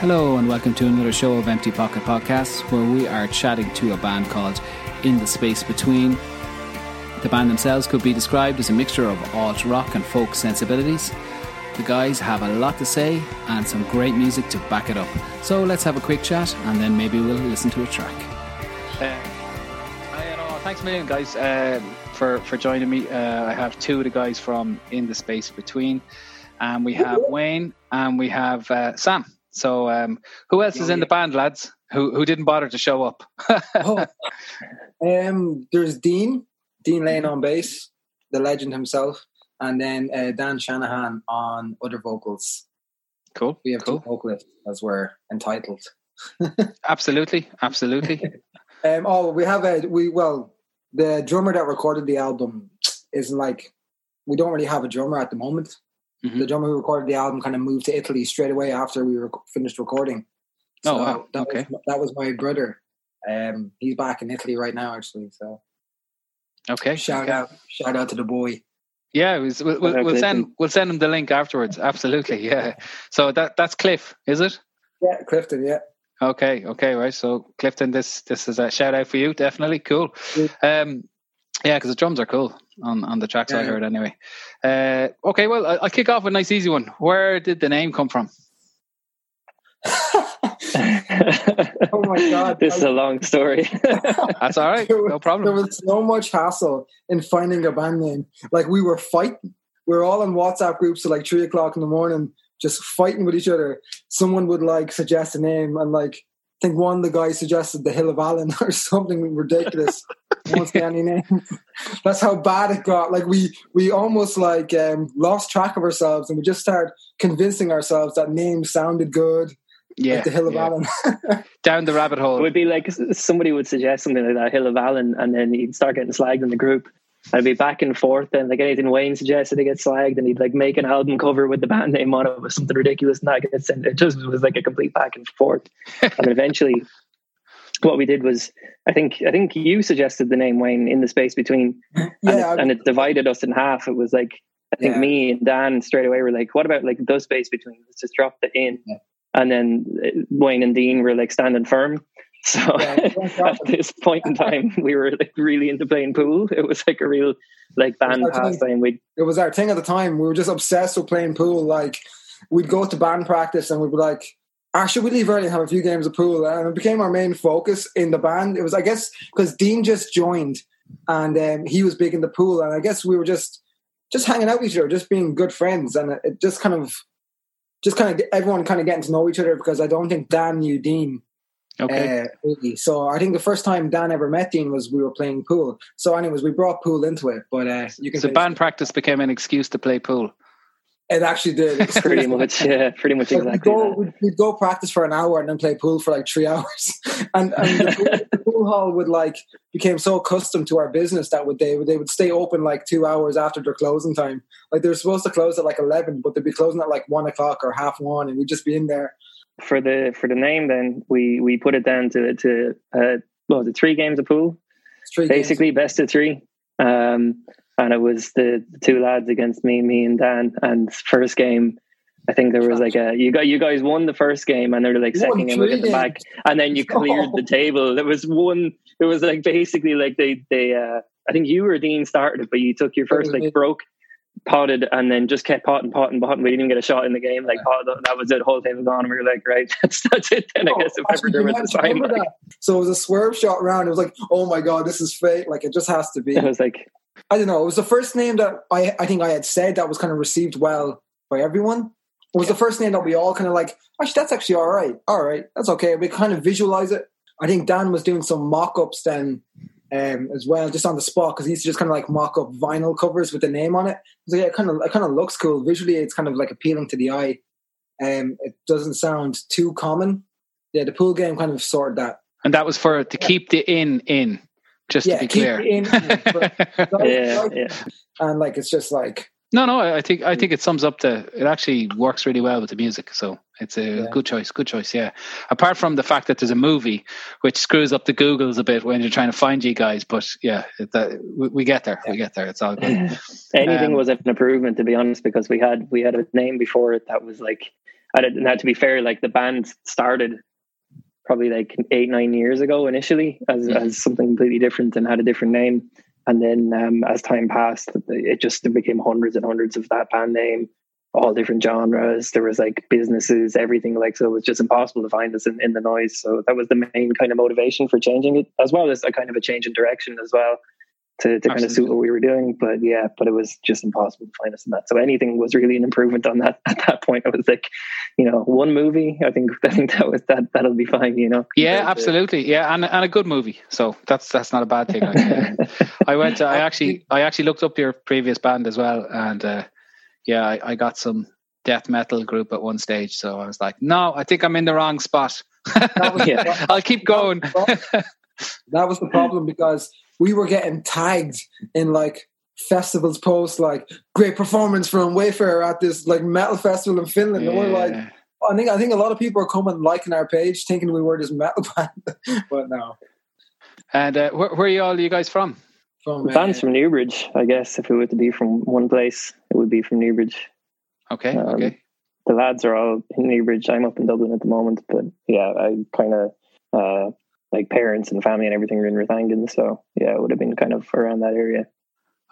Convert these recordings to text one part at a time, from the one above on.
Hello, and welcome to another show of Empty Pocket Podcasts, where we are chatting to a band called In the Space Between. The band themselves could be described as a mixture of alt rock and folk sensibilities. The guys have a lot to say and some great music to back it up. So let's have a quick chat and then maybe we'll listen to a track. Uh, thanks a million, guys, uh, for, for joining me. Uh, I have two of the guys from In the Space Between, and we have Wayne and we have uh, Sam. So, um, who else is in the band, lads? Who who didn't bother to show up? oh. um, there's Dean, Dean Lane on bass, the legend himself, and then uh, Dan Shanahan on other vocals. Cool. We have cool. two vocalists as we're entitled. absolutely, absolutely. um, oh, we have a we well, the drummer that recorded the album is like we don't really have a drummer at the moment. Mm-hmm. The drummer who recorded the album kind of moved to Italy straight away after we were finished recording. Oh, so oh wow! That okay, was, that was my brother. Um, he's back in Italy right now, actually. So, okay, shout okay. out, shout out to the boy. Yeah, was, we'll, we'll, we'll send we'll send him the link afterwards. Absolutely, yeah. So that that's Cliff, is it? Yeah, Clifton. Yeah. Okay, okay, right. So Clifton, this this is a shout out for you, definitely cool. Um, yeah, because the drums are cool on, on the tracks yeah. I heard anyway. Uh, okay, well, I'll kick off with a nice easy one. Where did the name come from? oh my god! This is a long story. That's all right. No problem. There was so much hassle in finding a band name. Like we were fighting. We were all in WhatsApp groups at like three o'clock in the morning, just fighting with each other. Someone would like suggest a name, and like I think one the guy suggested the Hill of Allen or something ridiculous. Won't say any name. That's how bad it got. Like we we almost like um, lost track of ourselves, and we just started convincing ourselves that name sounded good. Yeah, like the Hill of yeah. Allen. Down the rabbit hole. It would be like somebody would suggest something like that Hill of Allen, and then you'd start getting slagged in the group. I'd be back and forth, and like anything Wayne suggested, to get slagged, and he'd like make an album cover with the band name on it, was something ridiculous, and that get sent. It just was like a complete back and forth. and eventually, what we did was, I think, I think you suggested the name Wayne in the space between, and, Yeah, it, and it divided us in half. It was like I think Yeah. me and Dan straight away were like, "What about like the space between? Let's just drop the in." Yeah. And then uh, Wayne and Dean were like standing firm. So Yeah, at this point in time, we were like really into playing pool. It was like a real like band pastime. We it was our thing at the time. We were just obsessed with playing pool. Like we'd go to band practice and we'd be like, "Ah, should we leave early and have a few games of pool?" And it became our main focus in the band. It was, I guess, because Dean just joined and um, he was big in the pool, and I guess we were just just hanging out with each other, just being good friends, and it, it just kind of. Just kind of everyone kind of getting to know each other because I don't think Dan knew Dean Okay. uh. So I think the first time Dan ever met Dean was we were playing pool. So, anyways, we brought pool into it, but uh, you can so say- band practice became an excuse to play pool. It actually did. Pretty much, yeah, pretty much Like, exactly. we'd, go, we'd, we'd go practice for an hour and then play pool for like three hours. and and the, pool, the pool hall would like became so accustomed to our business that would they would they would stay open like two hours after their closing time. Like they were supposed to close at like eleven, but they'd be closing at like one o'clock or half one, and we'd just be in there. For the for the name, then we we put it down to to uh, what was it three games of pool, Three games. basically best of three. Um, and it was the, the two lads against me, me and Dan. And first game, I think there was like a you got you guys won the first game, and they're like second game, get them back, and then you cleared the table. There was one. It was like basically like they they. Uh, I think you or Dean started it, but you took your first like broke, potted, and then just kept potting, potting, potting. We didn't even get a shot in the game. Like that was it. Whole table gone. And we were like, right, that's that's it. Then I Oh, guess if ever there was a time, like. So it was a swerve shot round. It was like, oh my god, this is fake. Like it just has to be. I was like, I don't know. It was the first name that I, I think I had said that was kind of received well by everyone. It was the first name that we all kind of like, actually, that's actually all right. All right. That's okay. We kind of visualize it. I think Dan was doing some mock ups then um, as well, just on the spot, because he used to just kind of like mock up vinyl covers with the name on it. So yeah, it kind of, it kind of looks cool. Visually, it's kind of like appealing to the eye. Um, it doesn't sound too common. Yeah, the pool game kind of sorted that. And that was for to keep the in in, just Yeah, to be keep clear. the in in, yeah, yeah. and like it's just like no, no, I I think I think it sums up the. It actually works really well with the music, so it's a Yeah. good choice. Good choice, yeah. Apart from the fact that there's a movie which screws up the Googles a bit when you're trying to find you guys, but yeah, that, we, we get there. We get there. It's all good. Anything Um, was an improvement, to be honest, because we had we had a name before it that was like And now, to be fair, like the band started probably like eight nine years ago initially as, mm-hmm. as something completely different and had a different name. And then um, as time passed, it just became hundreds and hundreds of that band name all different genres. There was like businesses, everything like so. It was just impossible to find us in, in the noise. So that was the main kind of motivation for changing it, as well as a kind of a change in direction as well to, to kind of suit what we were doing. But yeah, but it was just impossible to find us in that. So anything was really an improvement on that. At that point, I was like, you know, one movie. I think I think that was that that'll be fine. You know. Yeah, absolutely. To, yeah, and and a good movie. So that's that's not a bad thing. I went. To, I actually I actually looked up your previous band as well, and. uh yeah, I, I got some death metal group at one stage. So I was like, no, I think I'm in the wrong spot. yeah, I'll keep going. that was the problem because we were getting tagged in like festivals posts like great performance from Wayfarer at this like metal festival in Finland. Yeah. And we're like I think I think a lot of people are coming liking our page thinking we were this metal band. but no. And uh, where, where are you all you guys from? From the band's uh, from Newbridge, I guess. If we were to be from one place, it would be from Newbridge. Okay. Um, okay. The lads are all in Newbridge. I'm up in Dublin at the moment, but yeah, I kind of uh, like parents and family and everything are in Rathangan, so yeah, it would have been kind of around that area.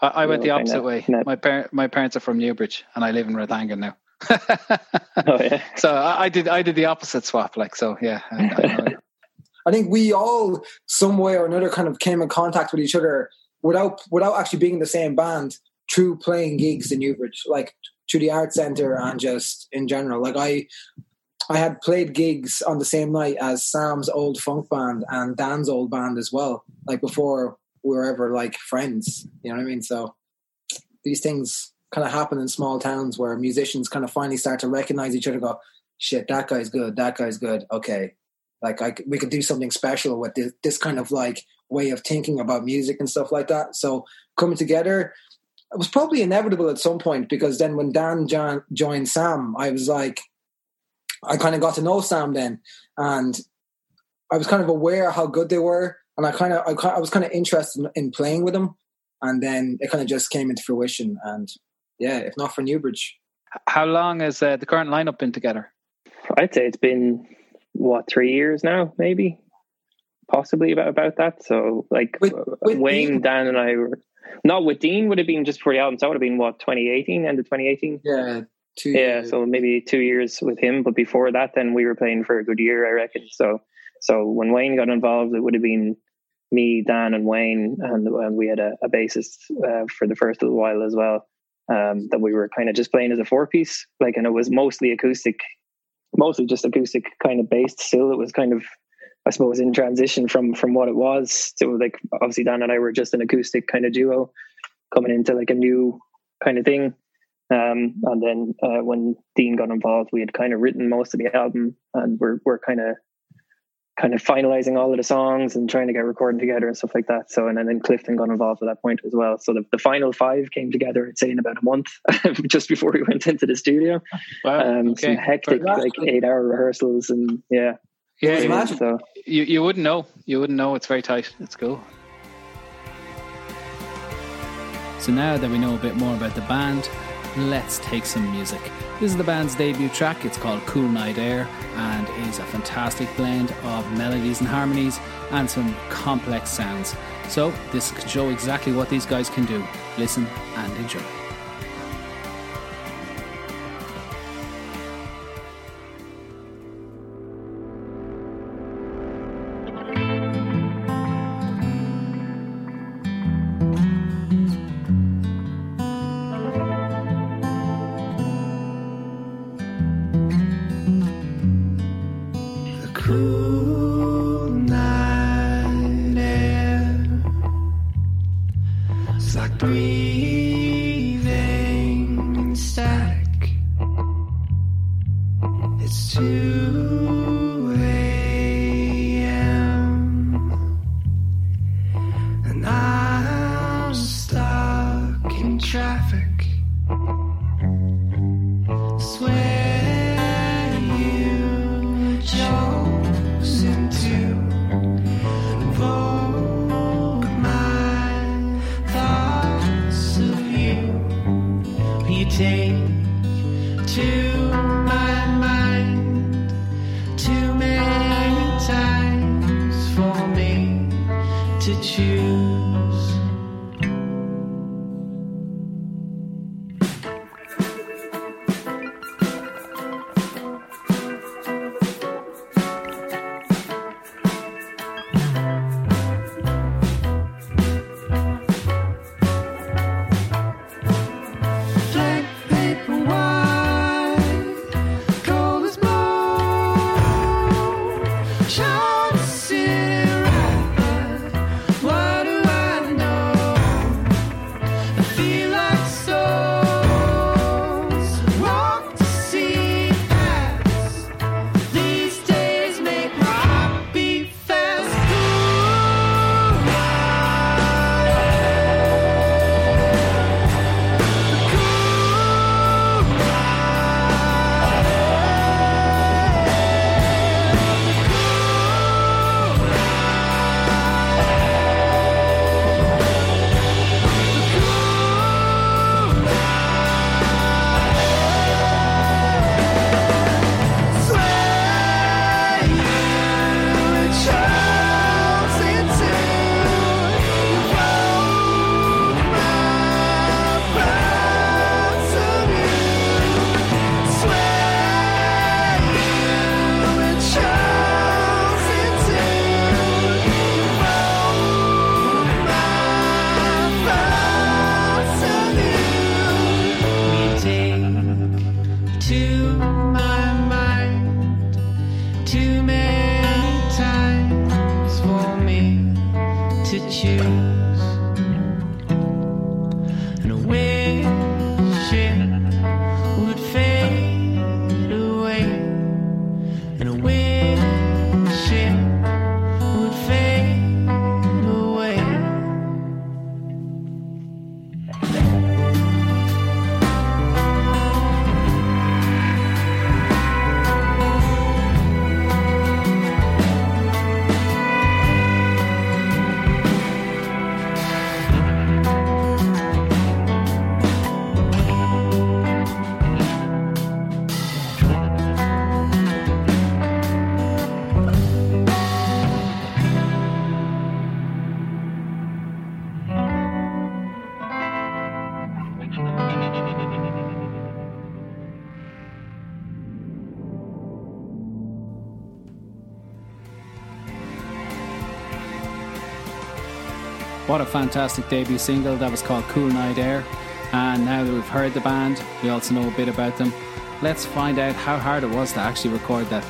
I, I went know, the opposite way. Met. My parent, my parents are from Newbridge, and I live in Rathangan now. oh yeah. So I, I, did I did the opposite swap, like so. Yeah. I, I, I think we all, some way or another, kind of came in contact with each other without without actually being in the same band through playing gigs in Newbridge, like to the art center and just in general. Like I I had played gigs on the same night as Sam's old funk band and Dan's old band as well, like before we were ever like friends. You know what I mean? So these things kind of happen in small towns where musicians kind of finally start to recognize each other. Go, shit, that guy's good. That guy's good. Okay, like I, we could do something special with this, this kind of like way of thinking about music and stuff like that. So coming together, it was probably inevitable at some point because then when Dan John, joined Sam, I was like, I kind of got to know Sam then, and I was kind of aware how good they were, and I kind of I, I was kind of interested in, in, playing with them, and then it kind of just came into fruition. And yeah, if not for Newbridge, how long has uh, the current lineup been together? I'd say it's been what three years now, maybe possibly about about that. So like with, with Wayne, Dean. Dan, and I were not with Dean would have been just before the album. So it would have been what 2018, end of 2018. Yeah, two. Yeah, years. so maybe two years with him, but before that, then we were playing for a good year, I reckon. So so when Wayne got involved, it would have been me, Dan, and Wayne, and, and we had a, a bassist uh, for the first little while as well. Um, that we were kind of just playing as a four piece, like, and it was mostly acoustic, mostly just acoustic kind of based. Still, it was kind of I suppose in transition from from what it was to like obviously Dan and I were just an acoustic kind of duo coming into like a new kind of thing. Um, and then uh, when Dean got involved, we had kind of written most of the album, and we're we're kind of kind of finalizing all of the songs and trying to get recording together and stuff like that. So and then Clifton got involved at that point as well. So the, the final five came together, I'd say, in about a month, just before we went into the studio. Wow. Um, okay. Some hectic like eight hour rehearsals and yeah, yeah, imagine. So. You you wouldn't know. You wouldn't know. It's very tight. It's cool. So now that we know a bit more about the band, let's take some music. This is the band's debut track. It's called Cool Night Air and is a fantastic blend of melodies and harmonies and some complex sounds. So this can show exactly what these guys can do. Listen and enjoy. What a fantastic debut single that was called Cool Night Air. And now that we've heard the band, we also know a bit about them. Let's find out how hard it was to actually record that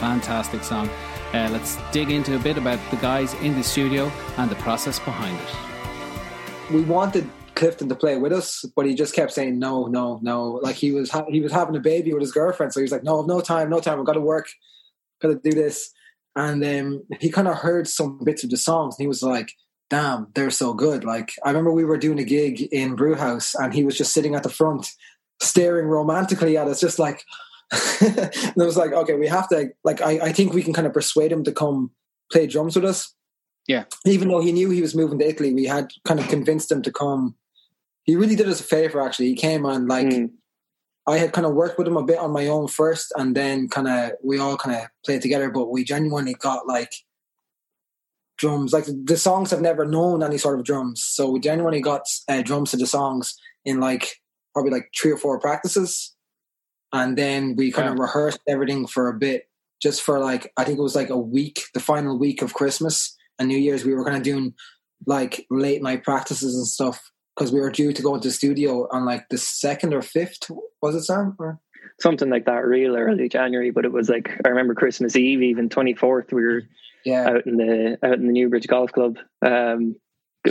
fantastic song. Uh, let's dig into a bit about the guys in the studio and the process behind it. We wanted Clifton to play with us, but he just kept saying no, no, no. Like he was ha- he was having a baby with his girlfriend, so he was like, no, no time, no time. I've got to work, got to do this. And um, he kind of heard some bits of the songs, and he was like, damn, they're so good. Like I remember we were doing a gig in Brewhouse, and he was just sitting at the front, staring romantically at us, just like. and I was like, okay, we have to like. I, I think we can kind of persuade him to come play drums with us. Yeah. Even though he knew he was moving to Italy, we had kind of convinced him to come. He really did us a favor. Actually, he came and like. Mm. I had kind of worked with him a bit on my own first, and then kind of we all kind of played together. But we genuinely got like drums. Like the songs have never known any sort of drums, so we genuinely got uh, drums to the songs in like probably like three or four practices, and then we kind of Yeah. rehearsed everything for a bit, just for like I think it was like a week, the final week of Christmas and New Year's. We were kind of doing like late night practices and stuff because we were due to go into the studio on like the second or fifth. Was it Sam? Or? something like that real early January, but it was like I remember Christmas Eve, even twenty fourth, we were Yeah, out in the out in the Newbridge Golf Club um,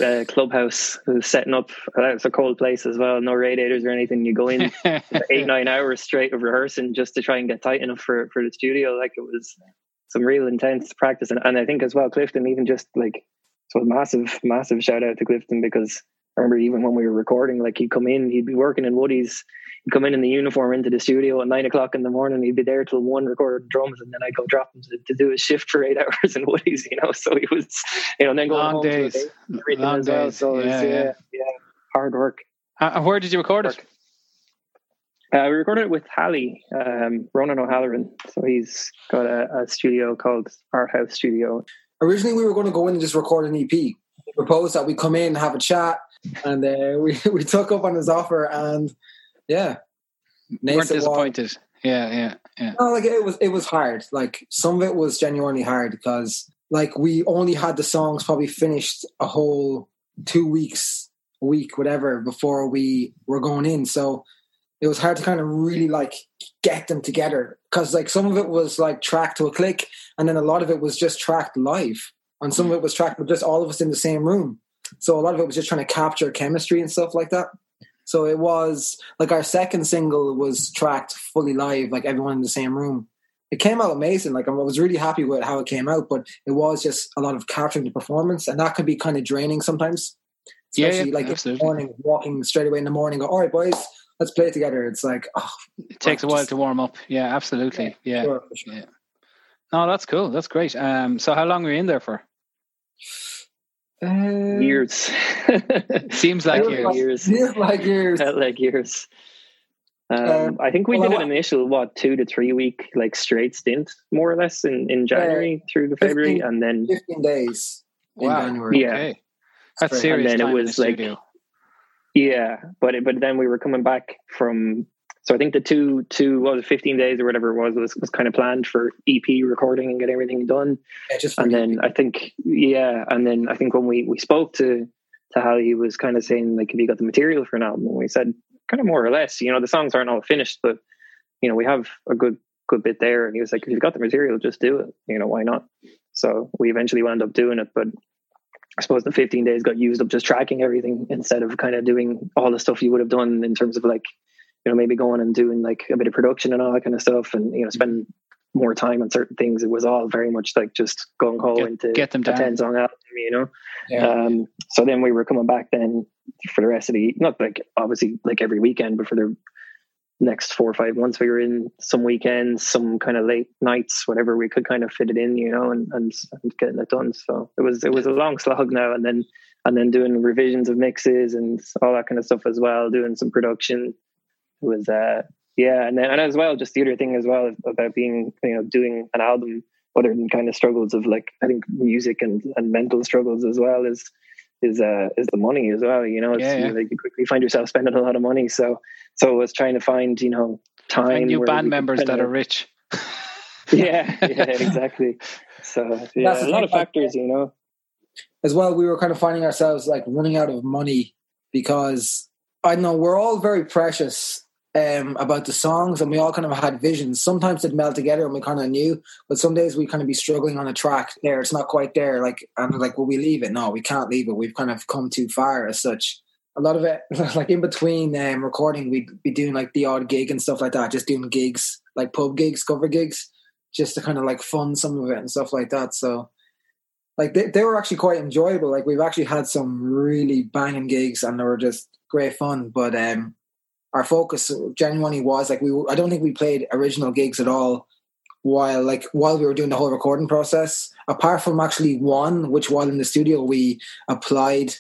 uh, clubhouse, setting up. Uh, It's a cold place as well, no radiators or anything. You go in eight nine hours straight of rehearsing just to try and get tight enough for for the studio. Like it was some real intense practice, and, and I think as well Clifton even just like so massive massive shout out to Clifton because I remember even when we were recording, like he'd come in, he'd be working in Woody's, come in in the uniform into the studio at nine o'clock in the morning. He'd be there till one recording drums, and then I'd go drop him to, to do his shift for eight hours in Woody's. You know, so he was, you know, and then going Long home to the days. day everything Long as well. days. So it was, Yeah, yeah, yeah. yeah, hard work. Uh, where did you record it? Uh, we recorded it with Hallie, um, Ronan O'Halloran. So he's got a, a studio called Art House Studio. originally we were going to go in and just record an EP. He proposed that we come in, and have a chat, and uh, we we took up on his offer, and yeah, weren't Nice it disappointed. Yeah, yeah, yeah. No, like it was it was hard. Like some of it was genuinely hard because like we only had the songs probably finished a whole two weeks, week, whatever, before we were going in. So it was hard to kind of really like get them together because like some of it was like tracked to a click, and then a lot of it was just tracked live, and some of it was tracked with just all of us in the same room. So a lot of it was just trying to capture chemistry and stuff like that. So it was like our second single was tracked fully live, like everyone in the same room. It came out amazing. Like I was really happy with how it came out, but it was just a lot of capturing the performance, and that could be kind of draining sometimes. Yeah, yeah, Especially like in the morning, walking straight away in the morning. Go, all right, boys, let's play it together. It's like, oh, It takes a while just- to warm up. Yeah, absolutely. Yeah. sure, sure. Yeah. No, that's cool. That's great. Um, so how long were you in there for? Uh, Years. Seems like years. like- Years. feels like years. Felt like years. Um, Um, I think we well, did an initial what two to three week like straight stint more or less in, in January through to February 15 and then Fifteen days in Wow. January. Yeah. Okay. That's Straight. serious And then it time in was the like- studio. yeah but it, but then we were coming back from so I think the two two what was it, 15 days or whatever it was was, was kind of planned for EP recording and get everything done. Yeah, and then I think yeah and then I think when we we spoke to to Hal he was kind of saying like have you got the material for an album? And we said kind of more or less you know the songs aren't all finished but you know we have a good good bit there. And he was like if you've got the material just do it. You know why not? So we eventually wound up doing it but I suppose the 15 days got used up just tracking everything instead of kind of doing all the stuff you would have done in terms of like you know maybe going and doing like a bit of production and all that kind of stuff and you know spend more time on certain things. It was all very much like just going home Get- into get them a down. 10 song album you know? Yeah. um so then we were coming back then for the rest of the not like obviously like every weekend but for the next four or five months we were in some weekends some kind of late nights whatever we could kind of fit it in you know and, and, and getting it done. So it was it was a long slog now and then and then doing revisions of mixes and all that kind of stuff as well doing some production was uh yeah and then and as well just the other thing as well about being you know doing an album other than kind of struggles of like i think music and and mental struggles as well is is uh is the money as well you know it's, Yeah, yeah. You, like you quickly find yourself spending a lot of money so so it was trying to find you know time Find new band members that are rich. yeah yeah exactly so yeah That's a lot thing, of like- factors you know as well, we were kind of finding ourselves like running out of money because I know we're all very precious um, about the songs and we all kind of had visions. Sometimes they'd meld together and we kind of knew, but some days we kind of be struggling on a track there. It's not quite there. Like, and like, will we leave it? No, we can't leave it. We've kind of come too far as such. A lot of it, like in between um, recording, we'd be doing like the odd gig and stuff like that, just doing gigs, like pub gigs, cover gigs, just to kind of like fund some of it and stuff like that. So, like, they, they were actually quite enjoyable. Like, we've actually had some really banging gigs and they were just great fun. But, um, our focus genuinely was like we I don't think we played original gigs at all while like while we were doing the whole recording process apart from actually one which while in the studio we applied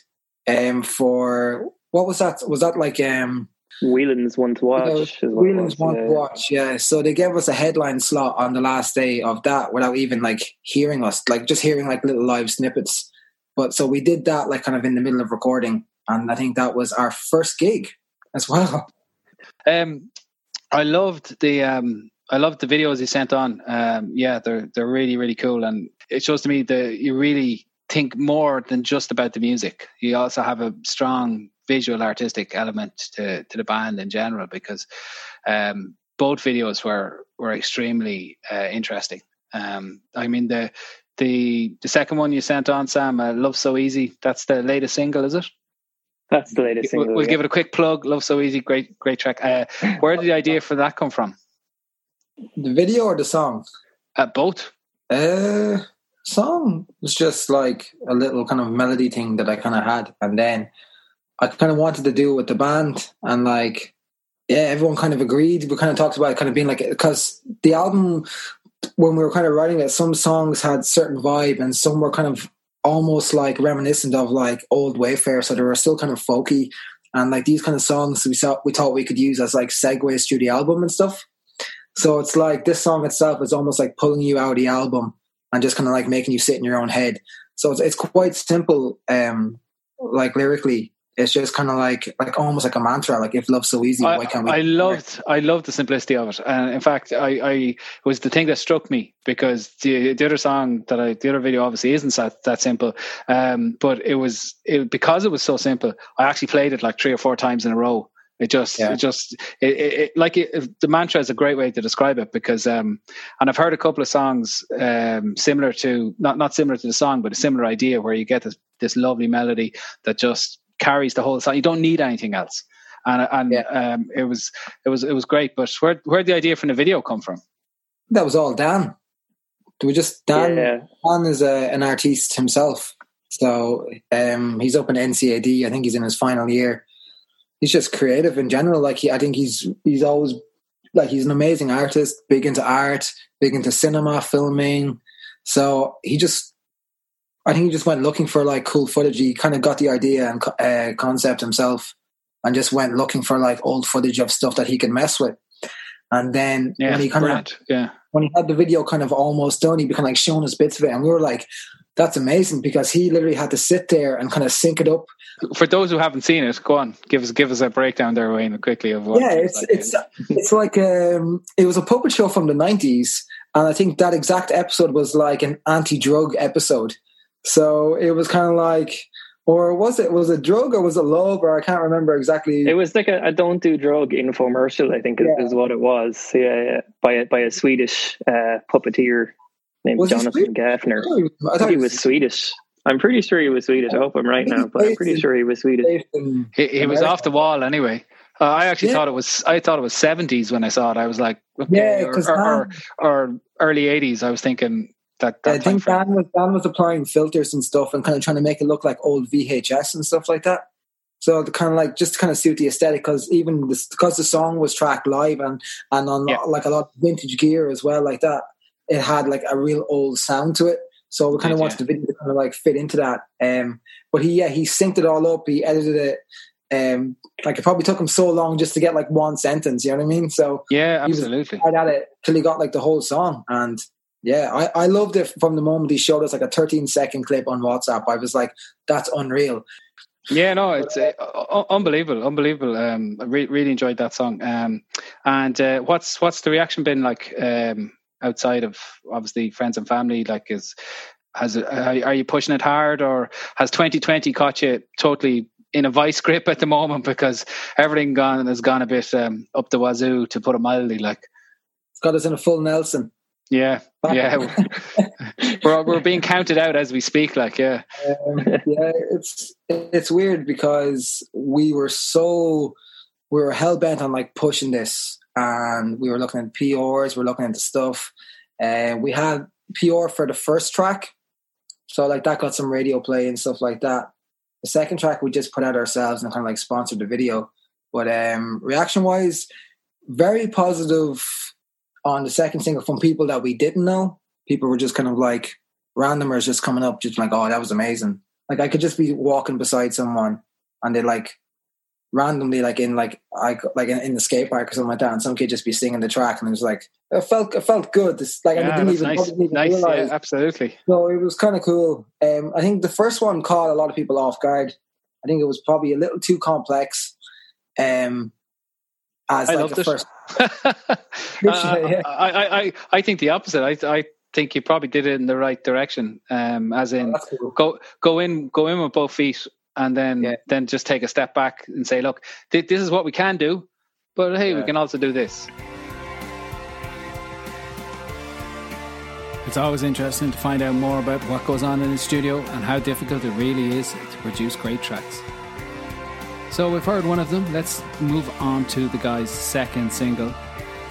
um for what was that was that like um Whelan's one to watch. Know, Whelan's one yeah. to watch, yeah. So they gave us a headline slot on the last day of that without even like hearing us, like just hearing like little live snippets. But so we did that like kind of in the middle of recording, and I think that was our first gig as well. Um, I loved the um, I loved the videos you sent on. Um, yeah, they're they're really really cool, and it shows to me that you really think more than just about the music. You also have a strong visual artistic element to to the band in general because um, both videos were were extremely uh, interesting. Um, I mean the the the second one you sent on, Sam, uh, "Love So Easy." That's the latest single, is it? That's the latest single. We'll, we'll yeah. give it a quick plug. Love so easy, great, great track. Uh, where did the idea for that come from? The video or the song? Uh, both. Uh, song was just like a little kind of melody thing that I kind of had, and then I kind of wanted to do it with the band, and like, yeah, everyone kind of agreed. We kind of talked about it kind of being like because the album when we were kind of writing it, some songs had certain vibe, and some were kind of almost like reminiscent of like old Wayfarer, so they were still kind of folky and like these kind of songs we thought we thought we could use as like segues to the album and stuff. So it's like this song itself is almost like pulling you out of the album and just kind of like making you sit in your own head. So it's it's quite simple, um, like lyrically, it's just kind of like like almost like a mantra like if love's so easy I, why can't we i loved i loved the simplicity of it. And in fact i i it was the thing that struck me because the, the other song that i the other video obviously isn't that, that simple. Um but it was it because it was so simple i actually played it like three or four times in a row. It just, yeah. it just, it, it, it like it, the mantra is a great way to describe it because, um, and I've heard a couple of songs, um, similar to not not similar to the song, but a similar idea where you get this this lovely melody that just carries the whole song. You don't need anything else. And and yeah. um, it was it was it was great. But where where the idea from the video come from? That was all Dan. We just Dan. Yeah. Dan is a, an artiste himself, so um, he's up in NCAD. I think he's in his final year. He's just creative in general. Like he, I think he's he's always like he's an amazing artist, big into art, big into cinema, filming. So he just I think he just went looking for like cool footage. He kind of got the idea and uh, concept himself, and just went looking for like old footage of stuff that he could mess with. And then yeah, when he kind of yeah when he had the video kind of almost done, he became like showing us bits of it, and we were like, "That's amazing!" Because he literally had to sit there and kind of sync it up. For those who haven't seen it, go on, give us give us a breakdown there, Wayne, quickly of what. Yeah, it's like it's it's like um, it was a puppet show from the nineties, and I think that exact episode was like an anti-drug episode so it was kind of like, or was it was it drug or was it love or I can't remember exactly. It was like a, a don't do drug infomercial. I think yeah. is, what it was. Yeah, yeah, by a, by a Swedish uh, puppeteer named was Jonathan Gaffner. I thought he was Swedish. I'm pretty sure he was Swedish. I hope I'm right now, but I'm pretty sure he was Swedish. He, he was off the wall anyway. Uh, I actually yeah. thought it was. I thought it was seventies when I saw it. I was like, okay, yeah, or, or, or, or, early eighties. I was thinking that, that I think Dan was Dan was applying filters and stuff and kind of trying to make it look like old VHS and stuff like that. So the kind of like just to kind of suit the aesthetic because even this, because the song was tracked live and and on yeah. like a lot of vintage gear as well like that, it had like a real old sound to it. So we kind of wanted yeah. the video to kind of like fit into that. Um, but he yeah he synced it all up. He edited it. Um, like it probably took him so long just to get like one sentence. You know what I mean? So yeah, absolutely. He was at it till he got like the whole song and yeah, I, I loved it from the moment he showed us like a 13 second clip on WhatsApp. I was like, that's unreal. Yeah, no, it's uh, unbelievable, unbelievable. Um, I re- really enjoyed that song. Um, and uh, what's what's the reaction been like um, outside of obviously friends and family? Like, is has are you pushing it hard, or has 2020 caught you totally in a vice grip at the moment because everything gone has gone a bit um, up the wazoo to put it mildly. Like it's got us in a full Nelson. Yeah, yeah, we're we're being counted out as we speak. Like, yeah, um, yeah, it's it's weird because we were so we were hell bent on like pushing this, and we were looking at PRs, we are looking into stuff, and uh, we had PR for the first track, so like that got some radio play and stuff like that. The second track we just put out ourselves and kind of like sponsored the video. But um, reaction wise, very positive on the second single from people that we didn't know. People were just kind of like randomers just coming up, just like, oh, that was amazing. Like I could just be walking beside someone and they like randomly like in like I like in, in, the skate park or something like that, and some kid just be singing the track, and it was like it felt it felt good. This like yeah, I didn't even, nice. didn't even nice. realize. Yeah, absolutely. So it was kind of cool. Um, I think the first one caught a lot of people off guard. I think it was probably a little too complex. Um, as I like the first. uh, I, I, I think the opposite. I, I think you probably did it in the right direction. Um, as in, oh, cool. go go in go in with both feet and then yeah. then just take a step back and say, look, th- this is what we can do, but hey, yeah. we can also do this. It's always interesting to find out more about what goes on in the studio and how difficult it really is to produce great tracks. So we've heard one of them. Let's move on to the guy's second single.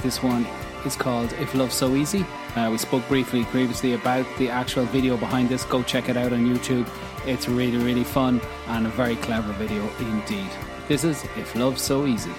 This one is called If Love's So Easy. Uh, we spoke briefly previously about the actual video behind this. Go check it out on YouTube. It's really, really fun and a very clever video indeed. This is If Love's So Easy.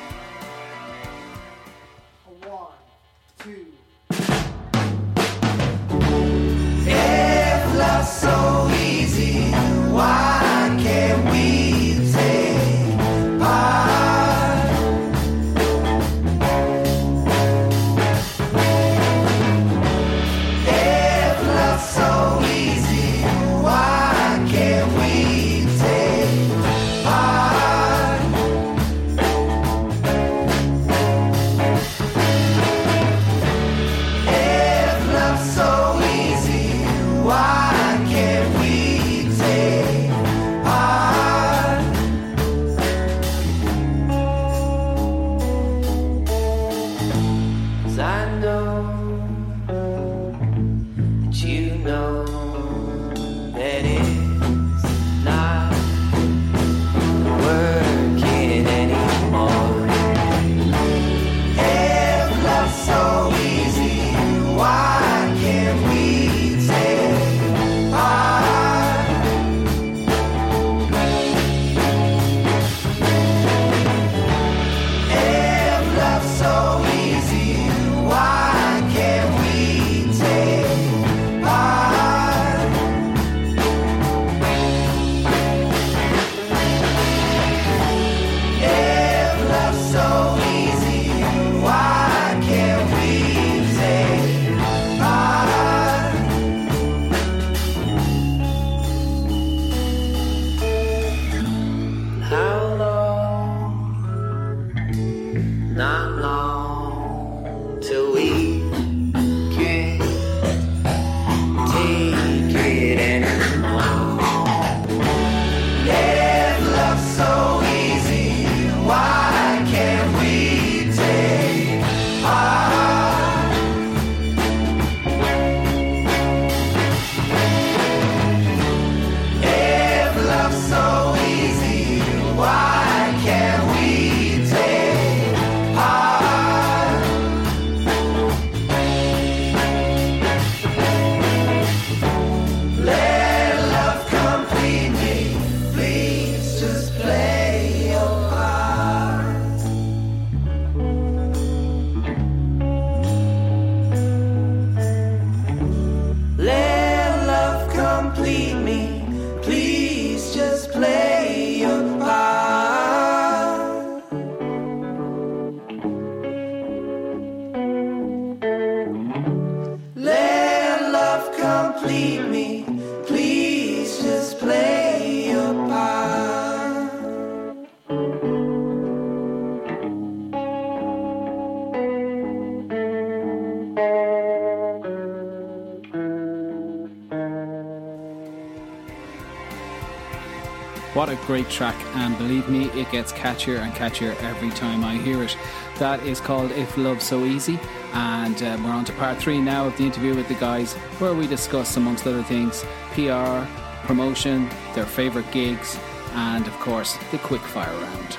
What a great track, and believe me, it gets catchier and catchier every time I hear it. That is called If Love So Easy, and uh, we're on to part three now of the interview with the guys, where we discuss, amongst other things, PR, promotion, their favourite gigs, and of course, the quick fire round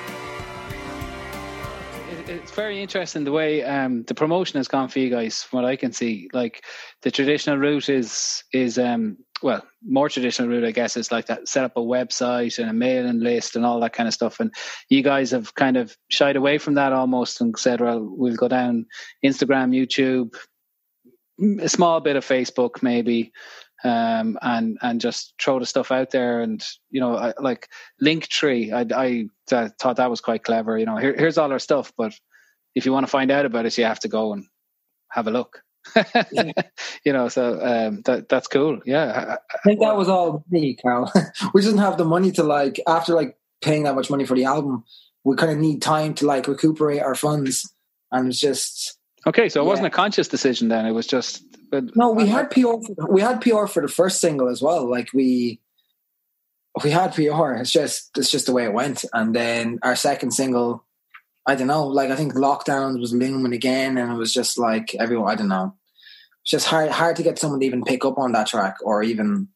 it's very interesting the way um, the promotion has gone for you guys. From what I can see, like the traditional route is is um, well more traditional route, I guess, is like that set up a website and a mailing list and all that kind of stuff. And you guys have kind of shied away from that almost and said, well, we'll go down Instagram, YouTube, a small bit of Facebook, maybe. Um, and and just throw the stuff out there, and you know, I, like Linktree, I, I, I thought that was quite clever. You know, here, here's all our stuff, but if you want to find out about us, you have to go and have a look. Yeah. you know, so um, that that's cool. Yeah, I think that was all me, Carl. we didn't have the money to like after like paying that much money for the album. We kind of need time to like recuperate our funds, and it's just okay. So it yeah. wasn't a conscious decision then; it was just. But, no, we had PR. For, we had PR for the first single as well. Like we, we had PR. It's just it's just the way it went. And then our second single, I don't know, like I think lockdown was looming again, and it was just like everyone. I don't know. It's just hard hard to get someone to even pick up on that track, or even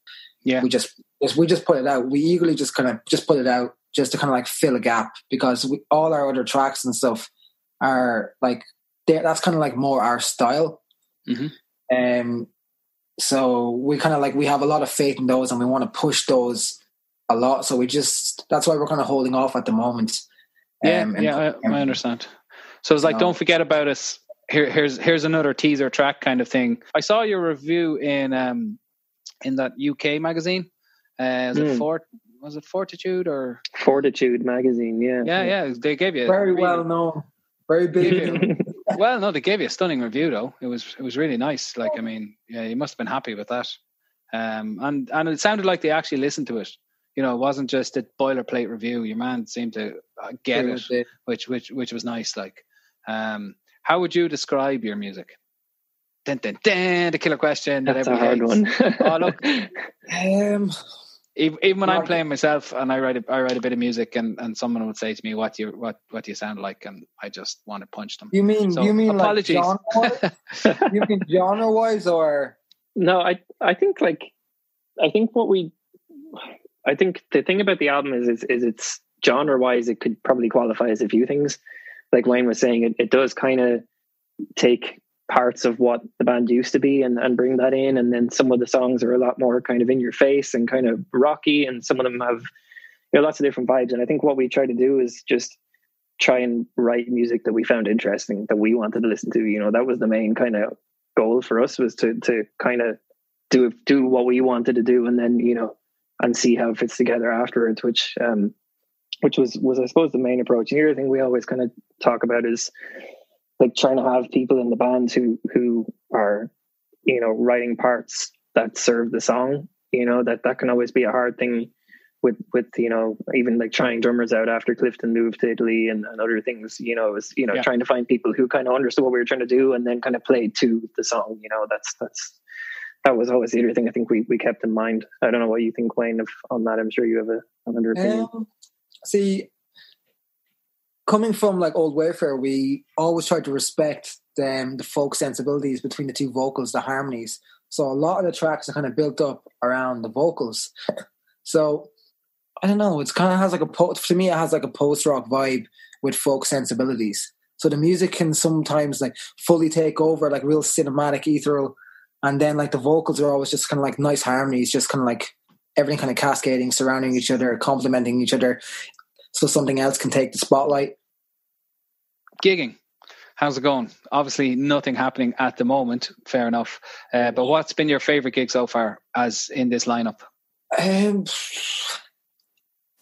yeah. We just we just put it out. We eagerly just kind of just put it out just to kind of like fill a gap because we, all our other tracks and stuff are like that's kind of like more our style. Mm-hmm. Um, so we kind of like we have a lot of faith in those, and we want to push those a lot. So we just that's why we're kind of holding off at the moment. Yeah, um, yeah, I, I, understand. So it's like, don't forget about us. Here, here's here's another teaser track kind of thing. I saw your review in um in that UK magazine. Uh, was mm. it hmm. Fort? Was it Fortitude or Fortitude magazine? Yeah, yeah, yeah. They gave you very really, well known, very big. well, no, they gave you a stunning review though. It was it was really nice. Like, I mean, yeah, you must have been happy with that. Um, and and it sounded like they actually listened to it you know, it wasn't just a boilerplate review. Your man seemed to uh, get it, it, which which which was nice. Like, um, how would you describe your music? Dun, dun, dun, the killer question That's that a hard one. oh, look, um, even, even when I'm playing myself and I write a, I write a bit of music and, and someone would say to me, "What do you what what do you sound like?" and I just want to punch them. You mean so, you mean apologies? Like you mean genre wise or no? I I think like I think what we I think the thing about the album is, is, is it's genre wise, it could probably qualify as a few things. Like Wayne was saying, it, it does kind of take parts of what the band used to be and, and bring that in. And then some of the songs are a lot more kind of in your face and kind of rocky. And some of them have, you know, lots of different vibes. And I think what we try to do is just try and write music that we found interesting, that we wanted to listen to. You know, that was the main kind of goal for us was to, to kind of do, do what we wanted to do. And then, you know, and see how it fits together afterwards, which um, which was was I suppose the main approach. And the other thing we always kind of talk about is like trying to have people in the band who who are you know writing parts that serve the song. You know that that can always be a hard thing with with you know even like trying drummers out after Clifton moved to Italy and, and other things. You know, it was you know yeah. trying to find people who kind of understood what we were trying to do and then kind of played to the song. You know, that's that's that was always the other thing I think we, we kept in mind. I don't know what you think, Wayne, of, on that. I'm sure you have a, another opinion. Um, see, coming from like old Wayfarer, we always tried to respect um, the folk sensibilities between the two vocals, the harmonies. So a lot of the tracks are kind of built up around the vocals. So I don't know. It's kind of has like a po- to me. It has like a post rock vibe with folk sensibilities. So the music can sometimes like fully take over, like real cinematic, ethereal and then like the vocals are always just kind of like nice harmonies, just kind of like everything kind of cascading, surrounding each other, complementing each other, so something else can take the spotlight. Gigging, how's it going? Obviously, nothing happening at the moment. Fair enough. Uh, but what's been your favorite gig so far, as in this lineup? Um,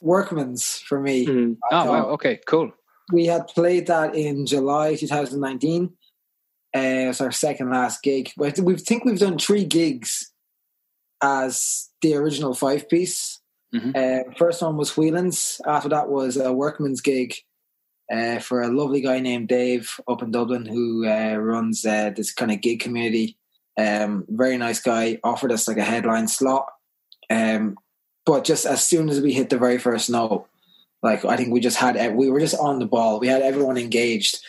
Workman's for me. Mm. Oh, wow. Okay, cool. We had played that in July 2019 uh, it's our second last gig. We think we've done three gigs as the original five piece. Mm-hmm. Uh, first one was Whelan's. After that was a workman's gig uh, for a lovely guy named Dave up in Dublin who uh, runs uh, this kind of gig community. Um, very nice guy. Offered us like a headline slot. Um, but just as soon as we hit the very first note, like I think we just had we were just on the ball. We had everyone engaged.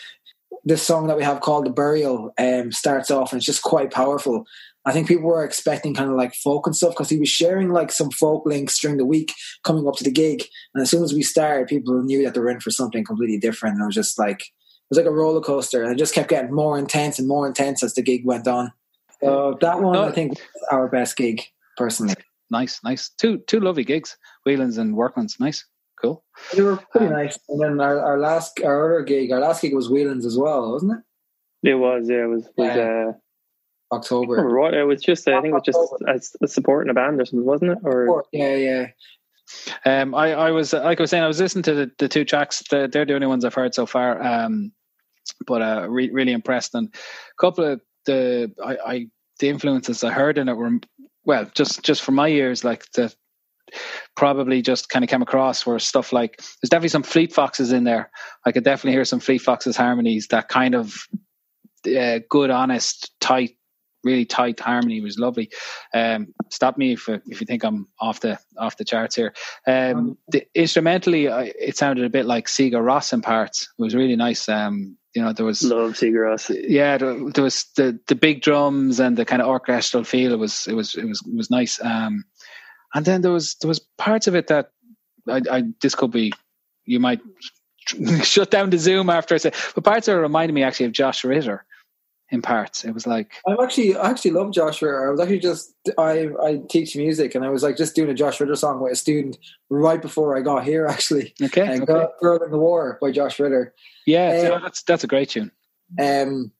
This song that we have called "The Burial" um, starts off and it's just quite powerful. I think people were expecting kind of like folk and stuff because he was sharing like some folk links during the week coming up to the gig. And as soon as we started, people knew that they were in for something completely different. And it was just like, it was like a roller coaster. And it just kept getting more intense and more intense as the gig went on. So that one, no. I think, was our best gig personally. Nice, nice. Two two lovely gigs, Whelan's and Workman's. Nice, cool. They were pretty um, nice. And then our, our last our other gig, our last gig was Whelan's as well, wasn't it? It was, yeah. It was. was yeah. uh, October. Right, it was just I think it was just a, a supporting a band or something, wasn't it? Or yeah, yeah. Um, I, I was like I was saying, I was listening to the, the two tracks. The, they're the only ones I've heard so far. Um, but uh, re- really impressed. And a couple of the I, I the influences I heard in it were well, just just for my ears, like the probably just kind of came across were stuff like there's definitely some Fleet Foxes in there. I could definitely hear some Fleet Foxes harmonies that kind of uh, good, honest, tight really tight harmony was lovely. Um, stop me if if you think I'm off the off the charts here. Um, the, instrumentally, it sounded a bit like Sigur Rós in parts. It was really nice. Um, you know, there was love Sigur Rós. Yeah, there, there, was the the big drums and the kind of orchestral feel. It was it was it was it was nice. Um, and then there was there was parts of it that I, I this could be you might shut down the Zoom after I say, but parts are reminding me actually of Josh Ritter in parts. It was like I actually I actually love Josh Ritter. I was actually just I I teach music and I was like just doing a Josh Ritter song with a student right before I got here actually. Okay. And okay. Girl, in the War by Josh Ritter. Yeah, um, that's that's a great tune. Um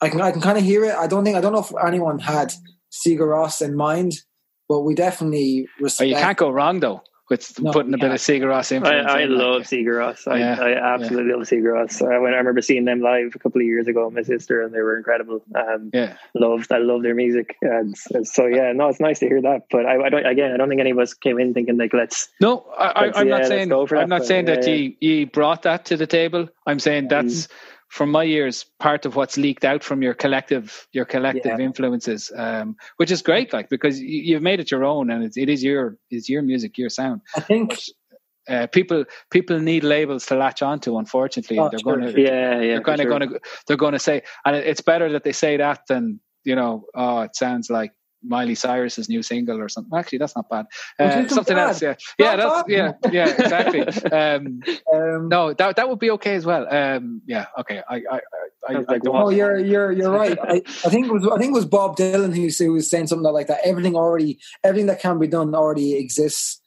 I can I can kind of hear it. I don't think I don't know if anyone had Sigur Rós in mind, but we definitely respect. Oh, you can't go wrong though with no, putting a bit of Sigur Rós influence. I, I in, love like, Sigur I, yeah, I absolutely yeah. love Sigur Rós. I, when I remember seeing them live a couple of years ago with my sister, and they were incredible. Um, yeah, loved. I love their music, and so yeah, no, it's nice to hear that. But I, I don't. Again, I don't think any of us came in thinking like let's. No, I, am not saying. I'm that, not saying that you you brought that to the table. I'm saying that's. Mm from my ears part of what's leaked out from your collective your collective yeah. influences um, which is great like because you, have made it your own and it, it is your is your music your sound i think but, uh, people people need labels to latch onto unfortunately oh, they're going to yeah yeah they're kind of sure. going to they're going to say and it's better that they say that than you know oh it sounds like Miley Cyrus's new single or something. Actually, that's not bad. Uh, something bad. else, yeah, yeah, that's yeah, yeah, exactly. Um, um, no, that that would be okay as well. Um, yeah, okay. I, I, I, I don't. Oh, you're you're you're right. I, I think it was I think it was Bob Dylan who, who was saying something like that. Everything already, everything that can be done already exists.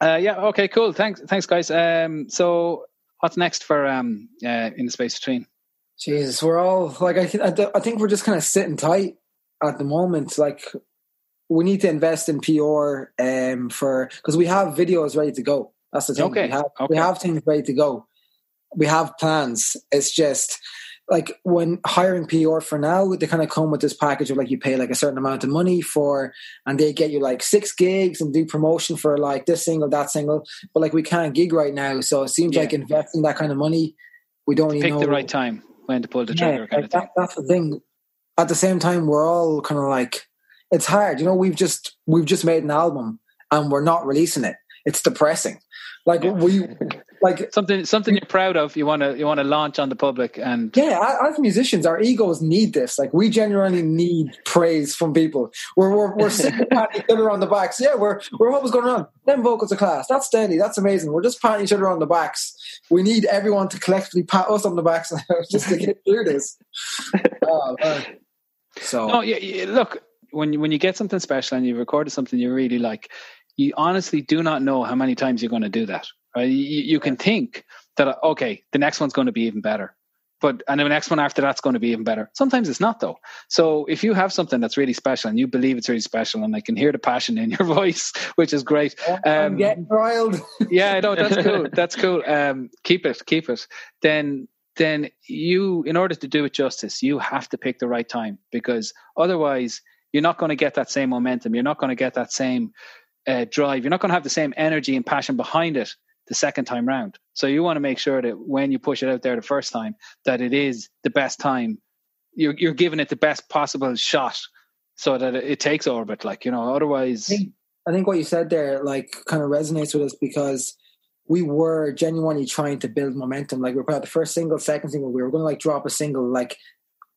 Uh, yeah. Okay. Cool. Thanks. Thanks, guys. Um, so what's next for um, uh, in the space between? Jesus, we're all like I, I think we're just kind of sitting tight at the moment, like we need to invest in PR um, for because we have videos ready to go. That's the thing. Okay. We have, okay. we have things ready to go. We have plans. It's just like when hiring PR for now, they kind of come with this package of like you pay like a certain amount of money for, and they get you like six gigs and do promotion for like this single, that single. But like we can't gig right now, so it seems yeah. like investing that kind of money, we don't pick know the right time when to pull the trigger. Yeah, kind like of thing. that's the thing at the same time we're all kind of like it's hard you know we've just we've just made an album and we're not releasing it. It's depressing. Like yeah. we like something something you're proud of you want to you want to launch on the public and yeah as musicians our egos need this. Like we genuinely need praise from people. We're we're, we're sitting patting each other on the backs. Yeah we're we're what was going on them vocals are class. That's steady. That's amazing. We're just patting each other on the backs. We need everyone to collectively pat us on the backs just to get through this. Oh, so no, yeah, yeah, look when you, when you get something special and you've recorded something you really like, you honestly do not know how many times you're going to do that. Right? You, you can think that okay, the next one's going to be even better, but and the next one after that's going to be even better. Sometimes it's not though. So if you have something that's really special and you believe it's really special, and I can hear the passion in your voice, which is great. Um, I'm getting riled. yeah, no, that's cool. That's cool. Um, keep it, keep it. Then then you, in order to do it justice, you have to pick the right time because otherwise you're not going to get that same momentum. You're not going to get that same uh, drive. You're not going to have the same energy and passion behind it the second time round. So you want to make sure that when you push it out there the first time, that it is the best time. You're you're giving it the best possible shot, so that it, it takes orbit. Like you know, otherwise. I think what you said there, like, kind of resonates with us because we were genuinely trying to build momentum. Like, we put out the first single, second single. We were going to like drop a single like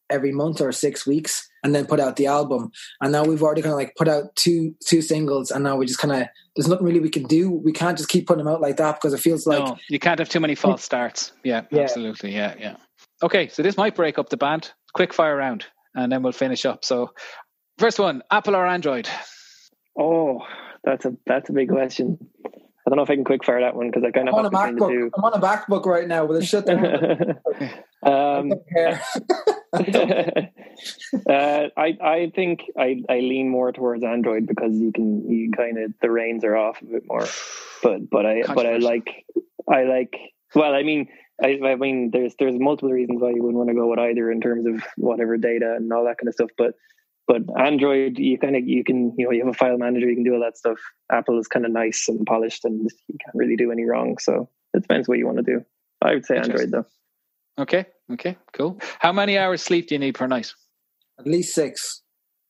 every month or six weeks, and then put out the album. And now we've already kind of like put out two two singles, and now we just kind of there's nothing really we can do. We can't just keep putting them out like that because it feels like no, you can't have too many false starts. Yeah, Yeah. absolutely. Yeah, yeah. Okay, so this might break up the band. Quick fire round, and then we'll finish up. So, first one: Apple or Android? Oh, that's a that's a big question. I don't know if I can quick fire that one because I kind I'm of on a have between MacBook. I'm on a MacBook right now with a shut down. the two. um, uh, I I think I, I lean more towards Android because you can you kind of the reins are off a bit more. But but I but I like I like well I mean I, I mean there's there's multiple reasons why you wouldn't want to go with either in terms of whatever data and all that kind of stuff. But but Android you kind of you can you know you have a file manager you can do all that stuff. Apple is kind of nice and polished and you can't really do any wrong. So it depends what you want to do. I would say Android though. Okay, okay, cool. How many hours sleep do you need per night? At least six.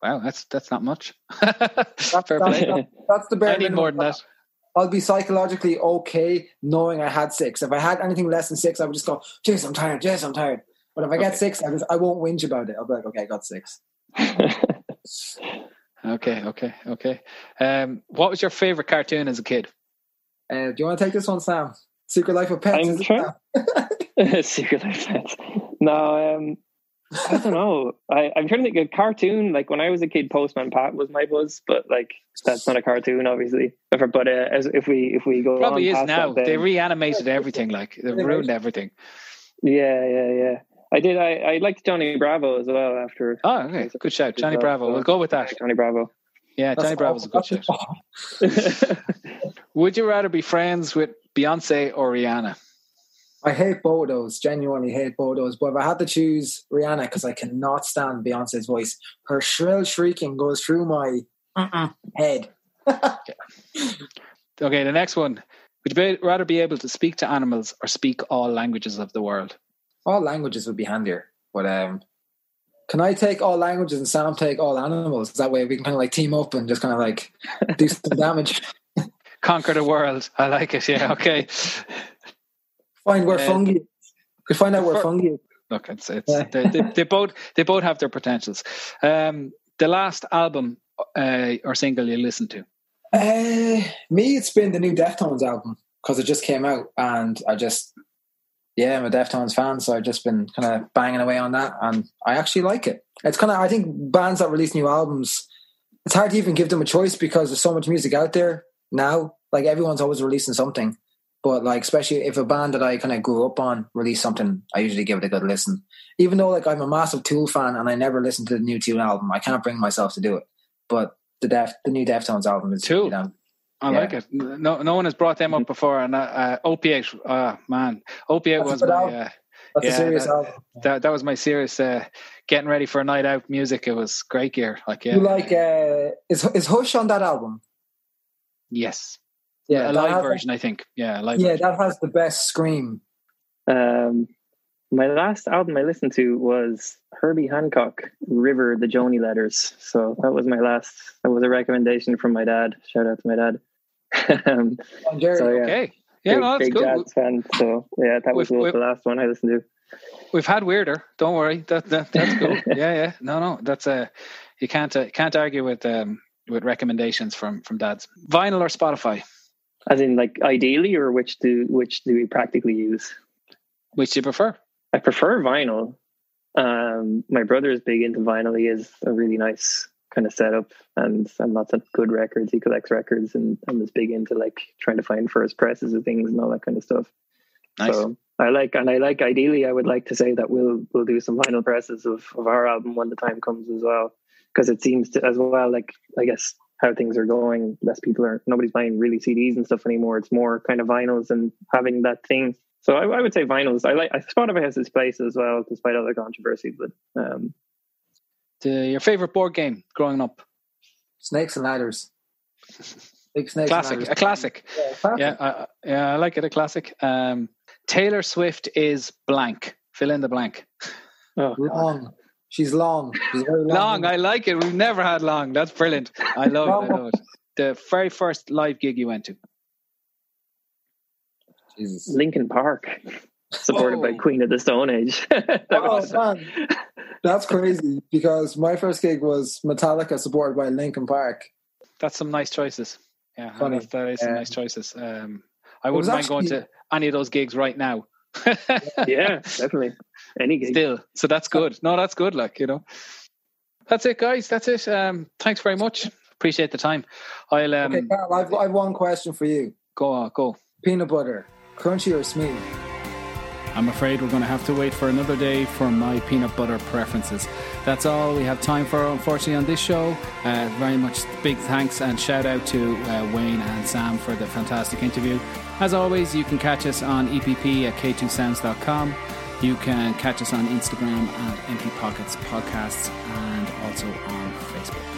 Wow, that's that's not much. That's, Fair that's, play. that's the bare I need more than that. I'll be psychologically okay knowing I had six. If I had anything less than six, I would just go, "Jeez, I'm tired. Jeez, I'm tired." But if I get six, I just I won't whinge about it. I'll be like, "Okay, I got six. Okay, okay, okay. Um, what was your favorite cartoon as a kid? Uh, do you want to take this one, Sam? Secret Life of Pets. I'm is it, sure. Secret Life of Pets. No, um, I don't know. I, I'm trying to think. A cartoon like when I was a kid, Postman Pat was my buzz, but like that's not a cartoon, obviously. But, but uh, as, if we if we go Probably on is past now. that, They reanimated everything. Like they ruined everything. yeah, yeah, yeah. I did. I, I liked Johnny Bravo as well. After Oh, okay, good shout, Johnny So- Bravo. We'll go with that. Johnny Bravo. Yeah, That's Johnny Bravo's a good shout. Would you rather be friends with Beyonce or Rihanna? I hate both of those. Genuinely hate both of those. But if I had to choose Rihanna, because I cannot stand Beyonce's voice, her shrill shrieking goes through my head. Okay, the next one. Would you be, rather be able to speak to animals or speak all languages of the world? All languages would be handier. But um, can I take all languages and Sam take all animals? That way we can kind of like team up and just kind of like do some damage. Conquer the world. I like it. Yeah. Okay. Find where Uh, fungi. Could find out where fungi. Look, it's it's Yeah. they, they, they both they both have their potentials. Um, the last album uh, or single you listened to? Uh, me, it's been the new Deftones album because it just came out, and I just, yeah, I'm a Deftones fan, so I've just been kind of banging away on that, and I actually like it. It's kind of, I think bands that release new albums, it's hard to even give them a choice because there's so much music out there now. Like everyone's always releasing something, but like especially if a band that I kind of grew up on release something, I usually give it a good listen. Even though like I'm a massive Tool fan and I never listen to the new Tool album, I can't bring myself to do it. But the Def, the new Deftones album is Tool? I Yeah. like it. No, no one has brought them up before. And uh, uh, opiate, ah man, opiate That's was my album. uh, That's Yeah, a serious that- album. that that was my serious uh, getting ready for a night out music. It was great gear. Like yeah, You like uh, is is Hush on that album? yes, Yeah, a live has- version. I think yeah, a live Yeah, version. that has the best scream. Um, my last album I listened to was Herbie Hancock, River, the Joni Letters. So that was my last. That was a recommendation from my dad. Shout out to my dad. Um, Jerry, So, yeah. Okay, yeah, big, no, that's big cool. jazz fan. So yeah, that was the, last one I listened to. We've had weirder. Don't worry. That, that that's cool. yeah, yeah. No, no. That's uh, you can't uh, can't argue with um with recommendations from from dads. Vinyl or Spotify, As in, like ideally, or which do which do we practically use? which do you prefer? I prefer vinyl. Um, my brother is big into vinyl. He has a really nice kind of setup and and lots of good records. He collects records and, and is big into like trying to find first presses of things and all that kind of stuff. Nice. So I like and I like ideally I would like to say that we'll we'll do some vinyl presses of, of our album when the time comes as well. Because it seems to as well like I guess how things are going, less people are nobody's buying really CDs and stuff anymore. It's more kind of vinyls and having that thing. So I, I would say vinyls. I like Spotify has its place as well, despite all the controversy. But um, The, your favorite board game growing up? Snakes and ladders. Big snakes. Classic, and a classic. Yeah, classic. Yeah, I, I- yeah, I like it. A classic. Um, Taylor Swift is blank. Fill in the blank. oh, Long. She's long. She's very long. Long. I like it. We've never had long. That's brilliant. I love it. I love it. the very first live gig you went to? Jesus. Linkin Park, supported by Queen of the Stone Age. That Oh, was- man. That's crazy because my first gig was Metallica supported by Linkin Park. That's some nice choices. Yeah, Funny. that- that is some Yeah. nice choices. Um, I wouldn't mind going to any of those gigs right now. yeah, definitely. Any gig. Still, so that's good. No, that's good. Like you know, that's it, guys. That's it. Um, thanks very much. Appreciate the time. I'll um, Okay, Carl, I've, I've one question for you. go on, go. Peanut butter, crunchy or smooth? I'm afraid we're going to have to wait for another day for my peanut butter preferences. That's all we have time for, unfortunately, on this show. Uh, very much big thanks and shout out to uh, Wayne and Sam for the fantastic interview. As always, you can catch us on EPP at k2sounds.com. You can catch us on Instagram at Empty Pockets Podcasts and also on Facebook.